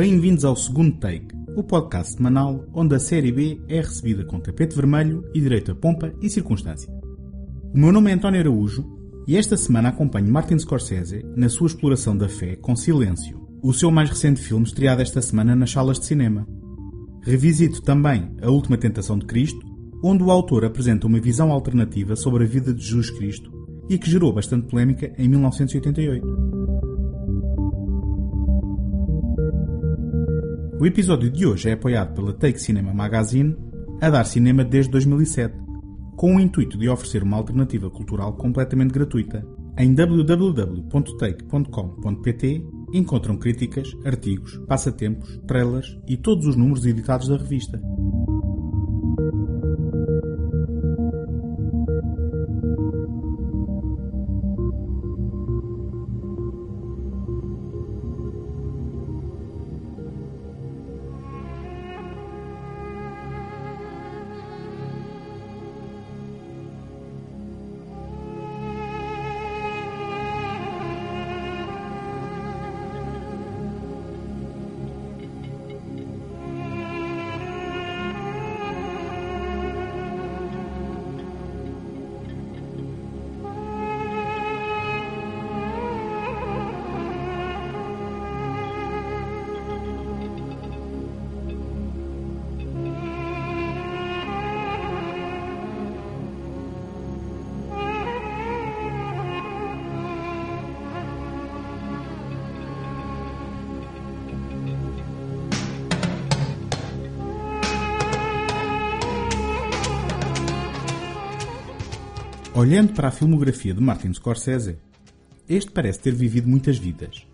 Bem-vindos ao segundo Take, o podcast semanal onde a série B é recebida com tapete vermelho e direito a pompa e circunstância. O meu nome é António Araújo e esta semana acompanho Martin Scorsese na sua exploração da fé com Silêncio, o seu mais recente filme estreado esta semana nas salas de cinema. Revisito também A Última Tentação de Cristo, onde o autor apresenta uma visão alternativa sobre a vida de Jesus Cristo e que gerou bastante polémica em 1988. O episódio de hoje é apoiado pela Take Cinema Magazine, a dar cinema desde 2007, com o intuito de oferecer uma alternativa cultural completamente gratuita. Em www.take.com.pt encontram críticas, artigos, passatempos, trailers e todos os números editados da revista. Olhando para a filmografia de Martin Scorsese, este parece ter vivido muitas vidas.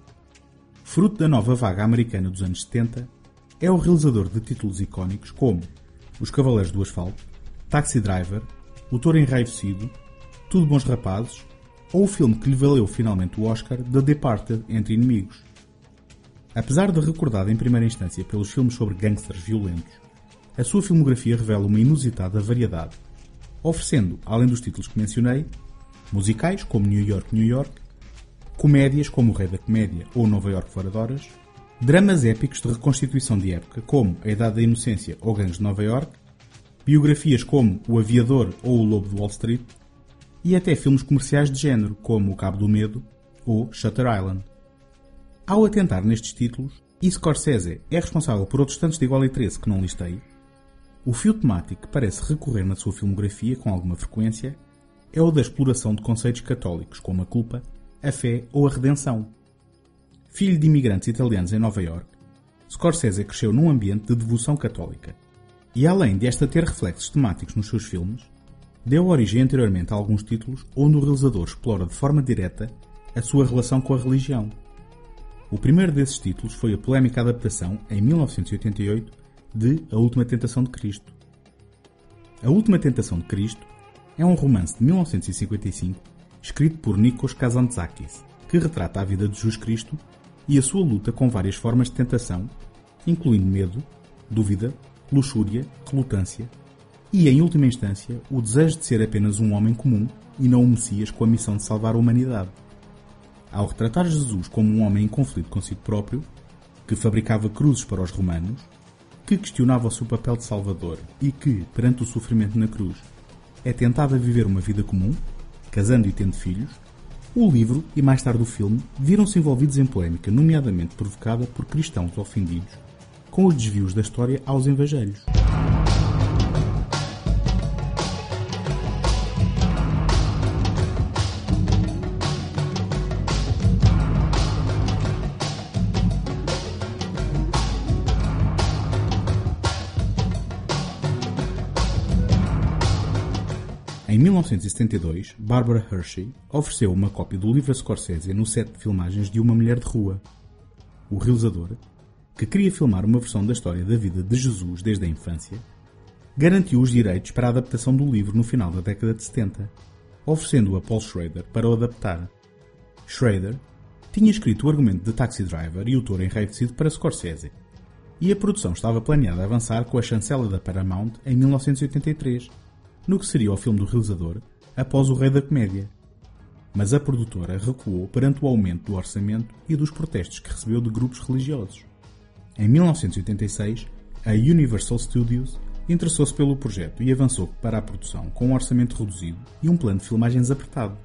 Fruto da nova vaga americana dos anos 70, é o realizador de títulos icónicos como Os Cavaleiros do Asfalto, Taxi Driver, O Touro Enraivecido, Tudo Bons Rapazes ou o filme que lhe valeu finalmente o Oscar, The Departed Entre Inimigos. Apesar de recordado em primeira instância pelos filmes sobre gangsters violentos, a sua filmografia revela uma inusitada variedade oferecendo, além dos títulos que mencionei, musicais como New York, New York, comédias como O Rei da Comédia ou Nova York Fora de Horas, dramas épicos de reconstituição de época como A Idade da Inocência ou Gangues de Nova York, biografias como O Aviador ou O Lobo de Wall Street e até filmes comerciais de género como O Cabo do Medo ou Shutter Island. Ao atentar nestes títulos, e Scorsese é responsável por outros tantos de igual interesse que não listei, o fio temático que parece recorrer na sua filmografia com alguma frequência é o da exploração de conceitos católicos como a culpa, a fé ou a redenção. Filho de imigrantes italianos em Nova York, Scorsese cresceu num ambiente de devoção católica. E além de esta ter reflexos temáticos nos seus filmes, deu origem anteriormente a alguns títulos onde o realizador explora de forma direta a sua relação com a religião. O primeiro desses títulos foi a polémica adaptação, em 1988, de A Última Tentação de Cristo. A Última Tentação de Cristo é um romance de 1955 escrito por Nikos Kazantzakis, que retrata a vida de Jesus Cristo e a sua luta com várias formas de tentação, incluindo medo, dúvida, luxúria, relutância e, em última instância, o desejo de ser apenas um homem comum e não um Messias com a missão de salvar a humanidade. Ao retratar Jesus como um homem em conflito consigo próprio, que fabricava cruzes para os romanos, que questionava o seu papel de salvador e que, perante o sofrimento na cruz, é tentado a viver uma vida comum, casando e tendo filhos, o livro e mais tarde o filme viram-se envolvidos em polémica, nomeadamente provocada por cristãos ofendidos com os desvios da história aos evangelhos. 1972, Barbara Hershey ofereceu uma cópia do livro a Scorsese no set de filmagens de Uma Mulher de Rua. O realizador, que queria filmar uma versão da história da vida de Jesus desde a infância, garantiu os direitos para a adaptação do livro no final da década de 70, oferecendo-o a Paul Schrader para o adaptar. Schrader tinha escrito o argumento de Taxi Driver e o Touro Enraivecido para Scorsese, e a produção estava planeada avançar com a chancela da Paramount em 1983 no que seria o filme do realizador após O Rei da Comédia. Mas a produtora recuou perante o aumento do orçamento e dos protestos que recebeu de grupos religiosos. Em 1986, a Universal Studios interessou-se pelo projeto e avançou para a produção com um orçamento reduzido e um plano de filmagens apertado.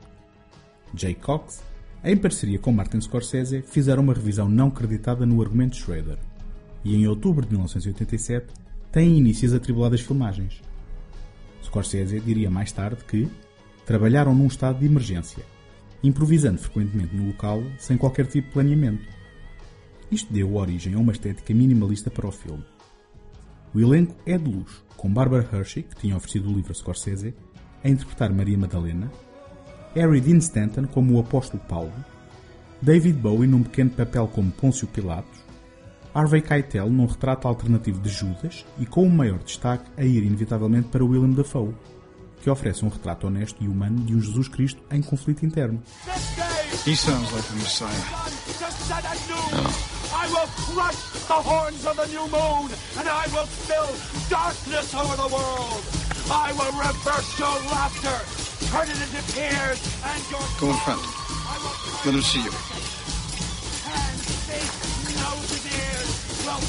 Jay Cox, em parceria com Martin Scorsese, fizeram uma revisão não creditada no argumento de Schrader, e em outubro de 1987 têm início as atribuladas filmagens. Scorsese diria mais tarde que trabalharam num estado de emergência, improvisando frequentemente no local sem qualquer tipo de planeamento. Isto deu origem a uma estética minimalista para o filme. O elenco é de luxo, com Barbara Hershey, que tinha oferecido o livro a Scorsese, a interpretar Maria Madalena, Harry Dean Stanton como o apóstolo Paulo, David Bowie num pequeno papel como Pôncio Pilatos, Harvey Keitel num retrato alternativo de Judas e com o maior destaque a ir inevitavelmente para William Dafoe, que oferece um retrato honesto e humano de um Jesus Cristo em conflito interno. He sounds like the Messiah. No. I will crush the horns of the new moon, and I will spill darkness over the world. I will reverse your laughter, turn it into tears, and your Go in front. Let him see you.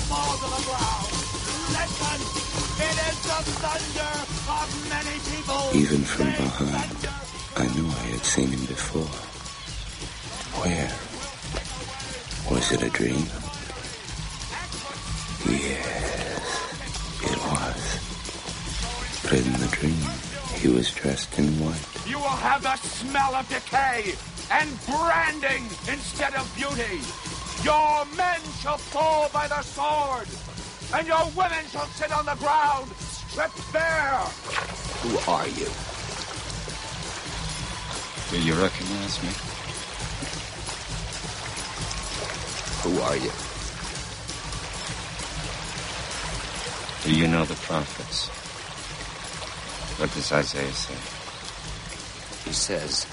Fall to the ground. Listen, it is the thunder of many people. Even from behind. I knew I had seen him before. Where? Was it a dream? Yes, it was. But in the dream, he was dressed in white. You will have the smell of decay and branding instead of beauty. Your men shall fall by the sword, and your women shall sit on the ground, stripped bare. Who are you? Do you recognize me? Who are you? Do you know the prophets? What does Isaiah say? He says,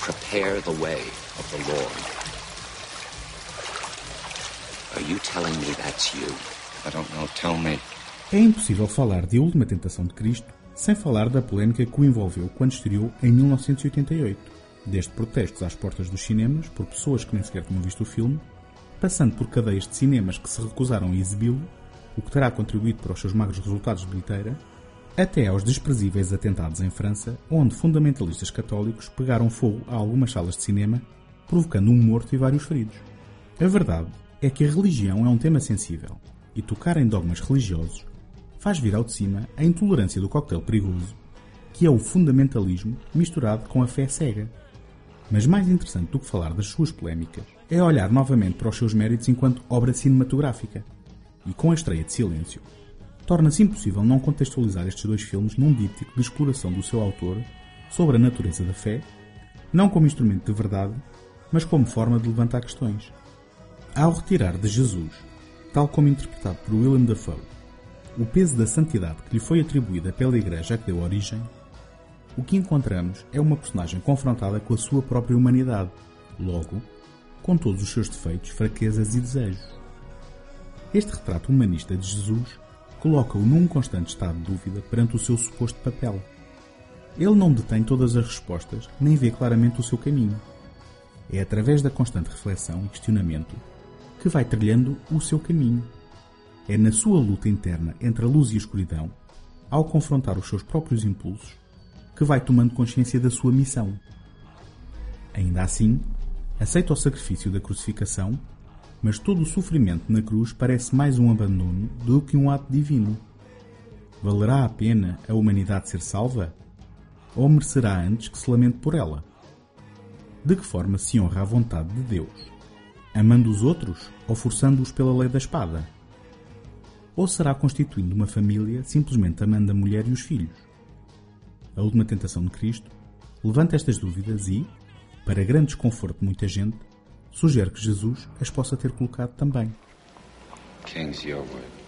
prepare the way of the Lord. You telling me that's you? I don't know. Tell me. É impossível falar de A Última Tentação de Cristo sem falar da polémica que o envolveu quando estreou em 1988, desde protestos às portas dos cinemas por pessoas que nem sequer tinham visto o filme, passando por cadeias de cinemas que se recusaram a exibi-lo, o que terá contribuído para os seus magros resultados de bilheteira, até aos desprezíveis atentados em França, onde fundamentalistas católicos pegaram fogo a algumas salas de cinema, provocando um morto e vários feridos. A verdade é que a religião é um tema sensível, e tocar em dogmas religiosos faz vir ao de cima a intolerância do coquetel perigoso, que é o fundamentalismo misturado com a fé cega. Mas mais interessante do que falar das suas polémicas é olhar novamente para os seus méritos enquanto obra cinematográfica. E com a estreia de Silêncio, torna-se impossível não contextualizar estes dois filmes num díptico de exploração do seu autor sobre a natureza da fé, não como instrumento de verdade, mas como forma de levantar questões. Ao retirar de Jesus, tal como interpretado por William Dafoe, o peso da santidade que lhe foi atribuída pela Igreja que deu origem, o que encontramos é uma personagem confrontada com a sua própria humanidade, logo, com todos os seus defeitos, fraquezas e desejos. Este retrato humanista de Jesus coloca-o num constante estado de dúvida perante o seu suposto papel. Ele não detém todas as respostas, nem vê claramente o seu caminho. É através da constante reflexão e questionamento que vai trilhando o seu caminho. É na sua luta interna entre a luz e a escuridão, ao confrontar os seus próprios impulsos, que vai tomando consciência da sua missão. Ainda assim, aceita o sacrifício da crucificação, mas todo o sofrimento na cruz parece mais um abandono do que um ato divino. Valerá a pena a humanidade ser salva? Ou merecerá antes que se lamente por ela? De que forma se honra a vontade de Deus? Amando os outros ou forçando-os pela lei da espada? Ou será constituindo uma família simplesmente amando a mulher e os filhos? A última tentação de Cristo levanta estas dúvidas e, para grande desconforto de muita gente, sugere que Jesus as possa ter colocado também. King's your word.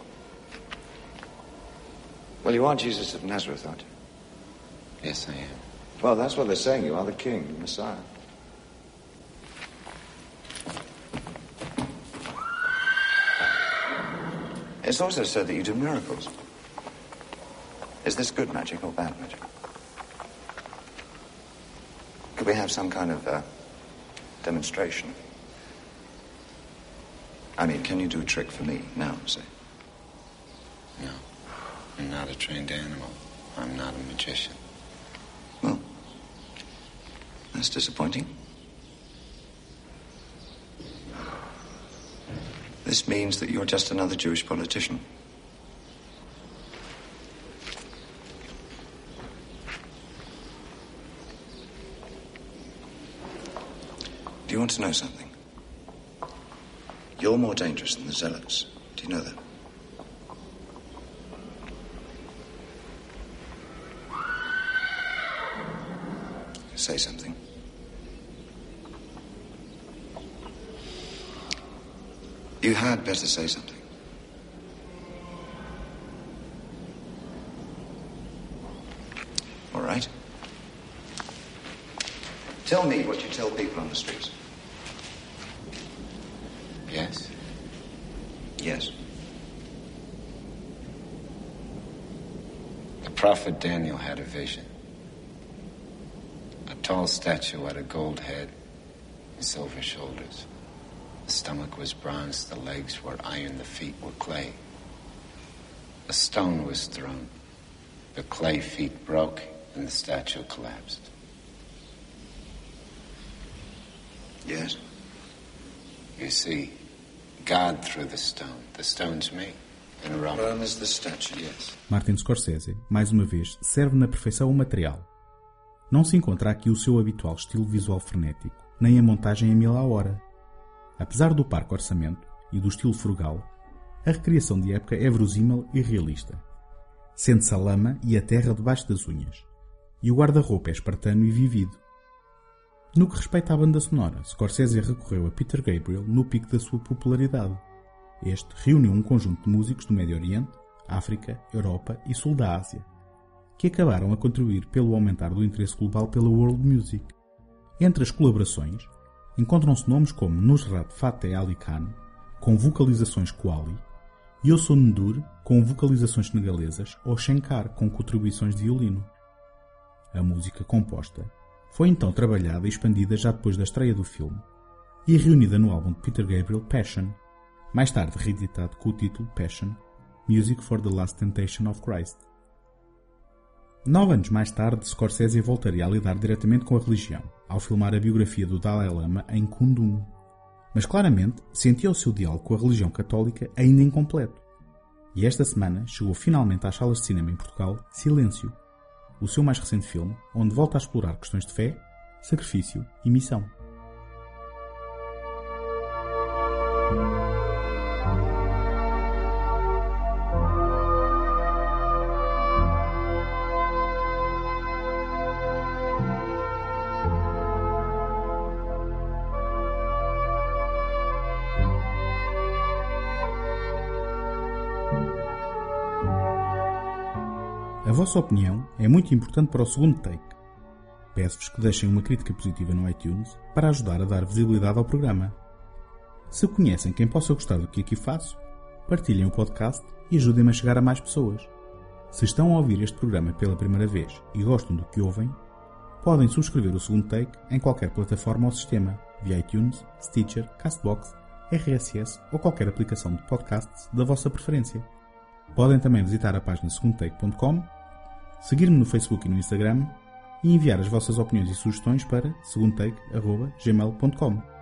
Well, you are Jesus of Nazareth, aren't you? Yes, I am. Well, that's what they're saying. You are the King, the Messiah. It's also said that you do miracles. Is this good magic or bad magic? Could we have some kind of uh, demonstration? I mean, can you do a trick for me now, say? No, I'm not a trained animal. I'm not a magician. Well, that's disappointing. This means that you're just another Jewish politician. Do you want to know something? You're more dangerous than the Zealots. Do you know that? Say something. You had better say something. All right. Tell me what you tell people on the streets. Yes? Yes. The prophet Daniel had a vision. A tall statue had a gold head and silver shoulders. The stomach was bronze, the legs were iron, the feet were clay. A stone was thrown. The clay feet broke and the statue collapsed. Yes. You see, God threw the stone. The stone's me. In Rome. Rome is the statue. Yes. Martin Scorsese, mais uma vez, serve na perfeição o material. Não se encontra aqui o seu habitual estilo visual frenético, nem a montagem a mil à hora. Apesar do parco orçamento e do estilo frugal, a recriação de época é verosímil e realista. Sente-se a lama e a terra debaixo das unhas, e o guarda-roupa é espartano e vivido. No que respeita à banda sonora, Scorsese recorreu a Peter Gabriel no pico da sua popularidade. Este reuniu um conjunto de músicos do Médio Oriente, África, Europa e Sul da Ásia, que acabaram a contribuir pelo aumentar do interesse global pela world music. Entre as colaborações, encontram-se nomes como Nusrat Fateh Ali Khan, com vocalizações Kuali, Yosun Ndur, com vocalizações senegalesas, ou Shankar, com contribuições de violino. A música composta foi então trabalhada e expandida já depois da estreia do filme e reunida no álbum de Peter Gabriel Passion, mais tarde reeditado com o título Passion Music for the Last Temptation of Christ. Nove anos mais tarde, Scorsese voltaria a lidar diretamente com a religião, ao filmar a biografia do Dalai Lama em Kundun. Mas claramente sentia o seu diálogo com a religião católica ainda incompleto. E esta semana chegou finalmente às salas de cinema em Portugal Silêncio, o seu mais recente filme, onde volta a explorar questões de fé, sacrifício e missão. A vossa opinião é muito importante para o segundo take. Peço-vos que deixem uma crítica positiva no iTunes para ajudar a dar visibilidade ao programa. Se conhecem quem possa gostar do que aqui faço, partilhem o podcast e ajudem-me a chegar a mais pessoas. Se estão a ouvir este programa pela primeira vez e gostam do que ouvem, podem subscrever o segundo take em qualquer plataforma ou sistema, via iTunes, Stitcher, Castbox, RSS ou qualquer aplicação de podcasts da vossa preferência. Podem também visitar a página segundotake.com, seguir-me no Facebook e no Instagram e enviar as vossas opiniões e sugestões para segundotake.gmail.com.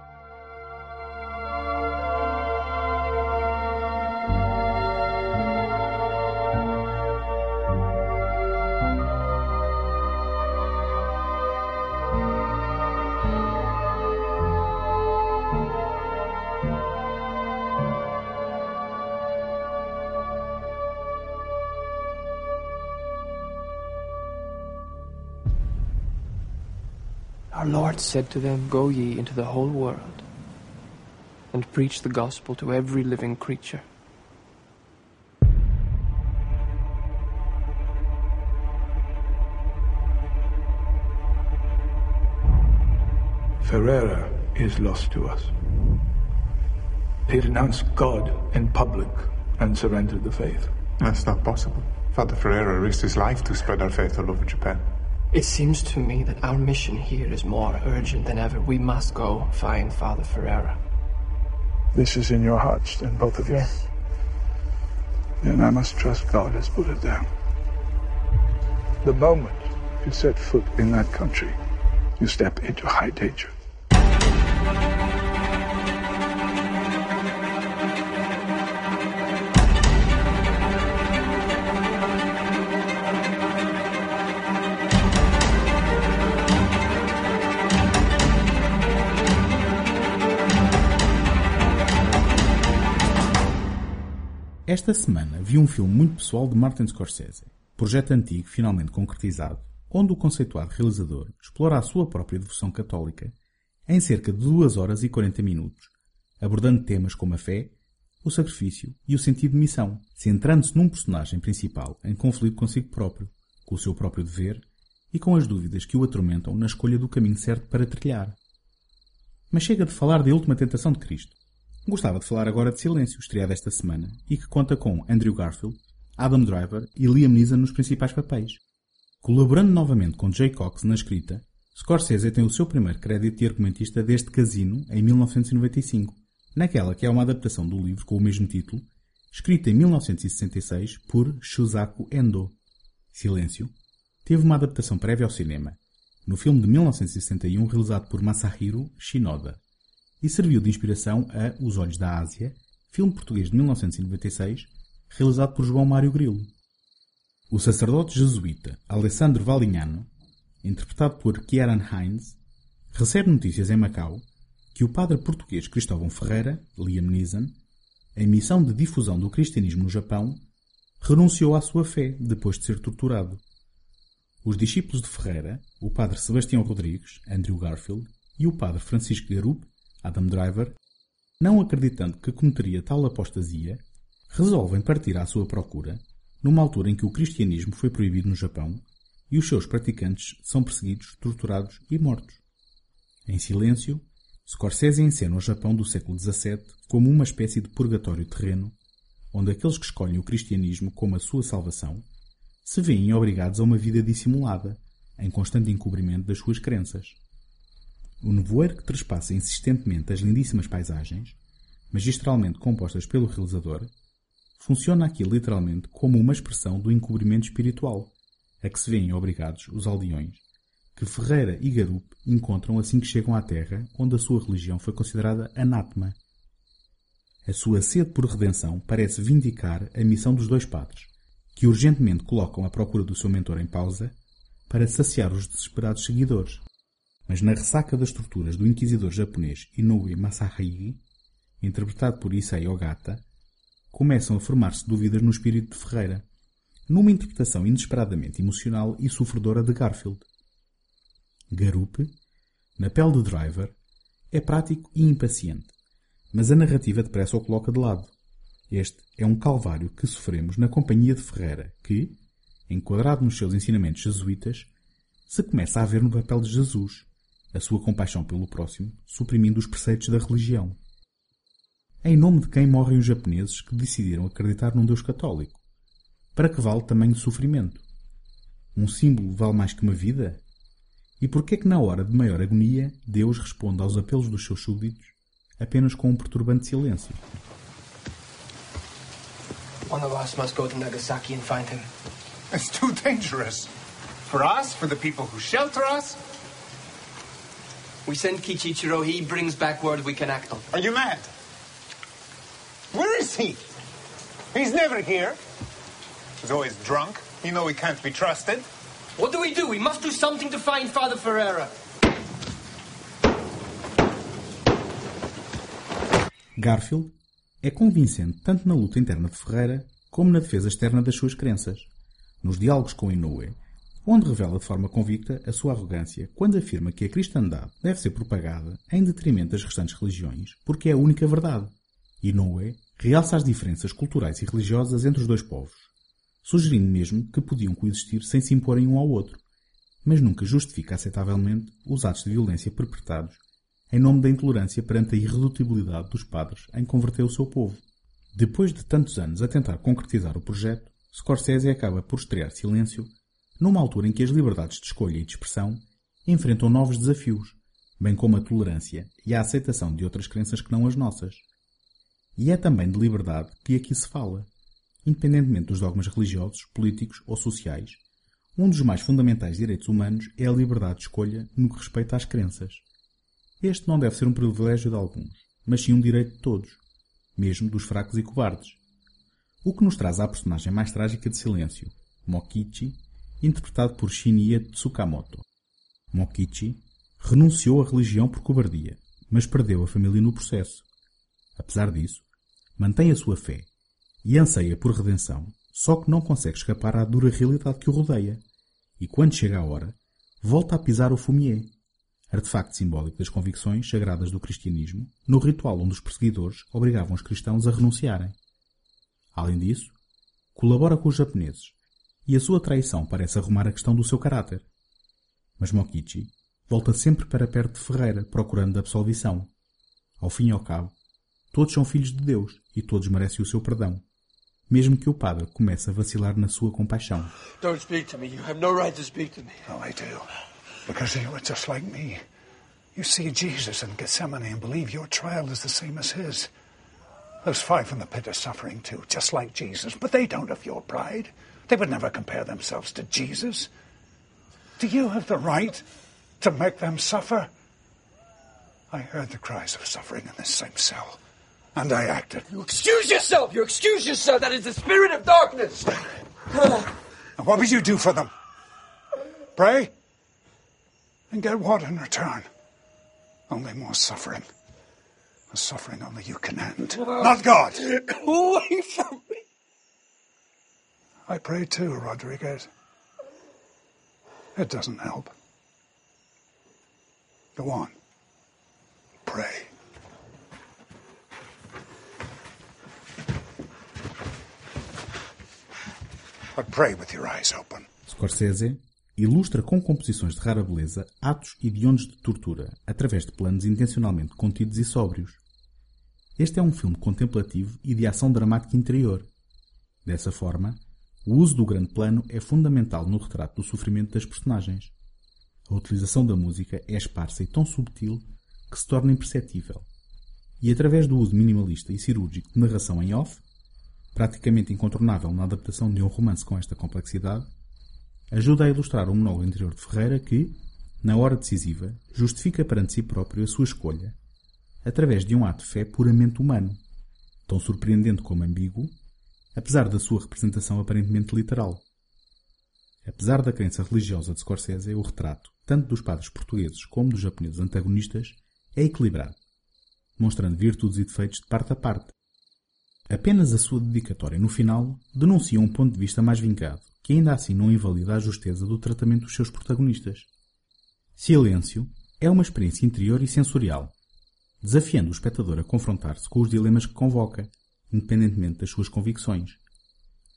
said to them, Go ye into the whole world and preach the gospel to every living creature. Ferreira is lost to us. He renounced God in public and surrendered the faith. That's not possible. Father Ferreira risked his life to spread our faith all over Japan. It seems to me that our mission here is more urgent than ever. We must go find Father Ferreira. this is in your hearts, then, both of you. Yes. Then I must trust God has put it down. The moment you set foot in that country, you step into high danger. Esta semana vi um filme muito pessoal de Martin Scorsese, projeto antigo finalmente concretizado, onde o conceituado realizador explora a sua própria devoção católica em cerca de 2 horas e 40 minutos, abordando temas como a fé, o sacrifício e o sentido de missão, centrando-se num personagem principal em conflito consigo próprio, com o seu próprio dever e com as dúvidas que o atormentam na escolha do caminho certo para trilhar. Mas chega de falar da última tentação de Cristo. Gostava de falar agora de Silêncio, estreado esta semana, e que conta com Andrew Garfield, Adam Driver e Liam Neeson nos principais papéis. Colaborando novamente com Jay Cox na escrita, Scorsese tem o seu primeiro crédito de argumentista desde Casino, em 1995, naquela que é uma adaptação do livro com o mesmo título, escrita em 1966 por Shusaku Endo. Silêncio teve uma adaptação prévia ao cinema, no filme de 1961 realizado por Masahiro Shinoda e serviu de inspiração a Os Olhos da Ásia, filme português de 1996, realizado por João Mário Grilo. O sacerdote jesuíta Alessandro Valignano, interpretado por Kieran Hines, recebe notícias em Macau que o padre português Cristóvão Ferreira, Liam Neeson, em missão de difusão do cristianismo no Japão, renunciou à sua fé depois de ser torturado. Os discípulos de Ferreira, o padre Sebastião Rodrigues, Andrew Garfield, e o padre Francisco Garup, Adam Driver, não acreditando que cometeria tal apostasia, resolvem partir à sua procura, numa altura em que o cristianismo foi proibido no Japão e os seus praticantes são perseguidos, torturados e mortos. Em silêncio, Scorsese encena o Japão do século XVII como uma espécie de purgatório terreno, onde aqueles que escolhem o cristianismo como a sua salvação se veem obrigados a uma vida dissimulada, em constante encobrimento das suas crenças. O nevoeiro que trespassa insistentemente as lindíssimas paisagens, magistralmente compostas pelo realizador, funciona aqui literalmente como uma expressão do encobrimento espiritual, a que se veem obrigados os aldeões, que Ferreira e Garup encontram assim que chegam à terra onde a sua religião foi considerada anátema. A sua sede por redenção parece vindicar a missão dos dois padres, que urgentemente colocam a procura do seu mentor em pausa para saciar os desesperados seguidores. Mas na ressaca das torturas do inquisidor japonês Inoue Masahige, interpretado por Issei Ogata, começam a formar-se dúvidas no espírito de Ferreira, numa interpretação inesperadamente emocional e sofredora de Garfield. Garup, na pele de Driver, é prático e impaciente, mas a narrativa depressa o coloca de lado. Este é um calvário que sofremos na companhia de Ferreira, que, enquadrado nos seus ensinamentos jesuítas, se começa a ver no papel de Jesus, a sua compaixão pelo próximo, suprimindo os preceitos da religião. Em nome de quem morrem os japoneses que decidiram acreditar num Deus católico? Para que vale tamanho sofrimento? Um símbolo vale mais que uma vida? E por que é que na hora de maior agonia Deus responde aos apelos dos seus súditos apenas com um perturbante silêncio? One of us must go to Nagasaki and find him. It's too dangerous. For us, for the people who shelter us. We send Kichichiro, he brings back word we can act on. Are you mad? Where is he? He's never here. He's always drunk. You know he can't be trusted. What do we do? We must do something to find Father Ferreira. Garfield é convincente tanto na luta interna de Ferreira como na defesa externa das suas crenças. Nos diálogos com Inoue, onde revela de forma convicta a sua arrogância quando afirma que a cristandade deve ser propagada em detrimento das restantes religiões porque é a única verdade. Inoue realça as diferenças culturais e religiosas entre os dois povos, sugerindo mesmo que podiam coexistir sem se imporem um ao outro, mas nunca justifica aceitavelmente os atos de violência perpetrados em nome da intolerância perante a irredutibilidade dos padres em converter o seu povo. Depois de tantos anos a tentar concretizar o projeto, Scorsese acaba por estrear Silêncio numa altura em que as liberdades de escolha e de expressão enfrentam novos desafios, bem como a tolerância e a aceitação de outras crenças que não as nossas. E é também de liberdade que aqui se fala. Independentemente dos dogmas religiosos, políticos ou sociais, um dos mais fundamentais direitos humanos é a liberdade de escolha no que respeita às crenças. Este não deve ser um privilégio de alguns, mas sim um direito de todos, mesmo dos fracos e cobardes. O que nos traz à personagem mais trágica de Silêncio, Mokichi, interpretado por Shinya Tsukamoto. Mokichi renunciou à religião por cobardia, mas perdeu a família no processo. Apesar disso, mantém a sua fé e anseia por redenção, só que não consegue escapar à dura realidade que o rodeia. E quando chega a hora, volta a pisar o fumier, artefacto simbólico das convicções sagradas do cristianismo, no ritual onde os perseguidores obrigavam os cristãos a renunciarem. Além disso, colabora com os japoneses, e a sua traição parece arrumar a questão do seu caráter. Mas Mokichi volta sempre para perto de Ferreira, procurando absolvição. Ao fim e ao cabo, todos são filhos de Deus e todos merecem o seu perdão, mesmo que o padre comece a vacilar na sua compaixão. Don't speak to me. You have no right to speak to me. Oh, I do. Because you are just like me. You see Jesus in Gethsemane and believe your trial is the same as his. Those five in the pit are suffering too, just like Jesus, but they don't have your pride. They would never compare themselves to Jesus. Do you have the right to make them suffer? I heard the cries of suffering in this same cell, and I acted. You excuse yourself. You excuse yourself. That is the spirit of darkness. And what would you do for them? Pray? And get what in return? Only more suffering. A suffering only you can end. Not God. Away from me. I pray too, Rodriguez. It doesn't help. Go on. Pray. But pray with your eyes open. Scorsese ilustra com composições de rara beleza atos hediondos de tortura, através de planos intencionalmente contidos e sóbrios. Este é um filme contemplativo e de ação dramática interior. Dessa forma, o uso do grande plano é fundamental no retrato do sofrimento das personagens. A utilização da música é esparsa e tão subtil que se torna imperceptível. E através do uso minimalista e cirúrgico de narração em off, praticamente incontornável na adaptação de um romance com esta complexidade, ajuda a ilustrar o monólogo interior de Ferreira que, na hora decisiva, justifica perante si próprio a sua escolha, através de um ato de fé puramente humano, tão surpreendente como ambíguo, apesar da sua representação aparentemente literal. Apesar da crença religiosa de Scorsese, o retrato, tanto dos padres portugueses como dos japoneses antagonistas, é equilibrado, mostrando virtudes e defeitos de parte a parte. Apenas a sua dedicatória no final denuncia um ponto de vista mais vingado, que ainda assim não invalida a justeza do tratamento dos seus protagonistas. Silêncio é uma experiência interior e sensorial, desafiando o espectador a confrontar-se com os dilemas que convoca, independentemente das suas convicções.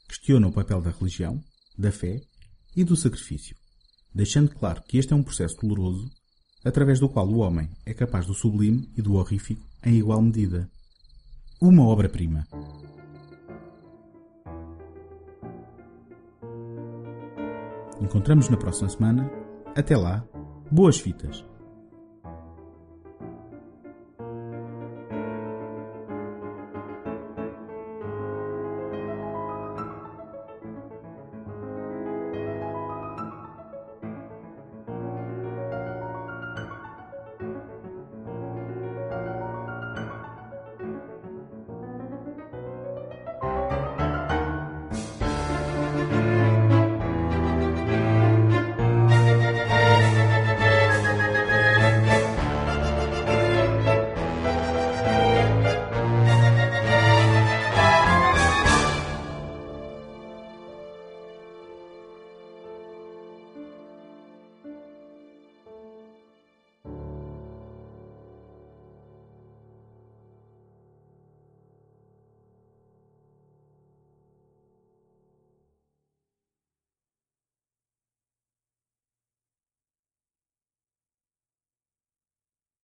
Questiona o papel da religião, da fé e do sacrifício, deixando claro que este é um processo doloroso, através do qual o homem é capaz do sublime e do horrífico em igual medida. Uma obra-prima. Encontramos na próxima semana. Até lá, boas fitas!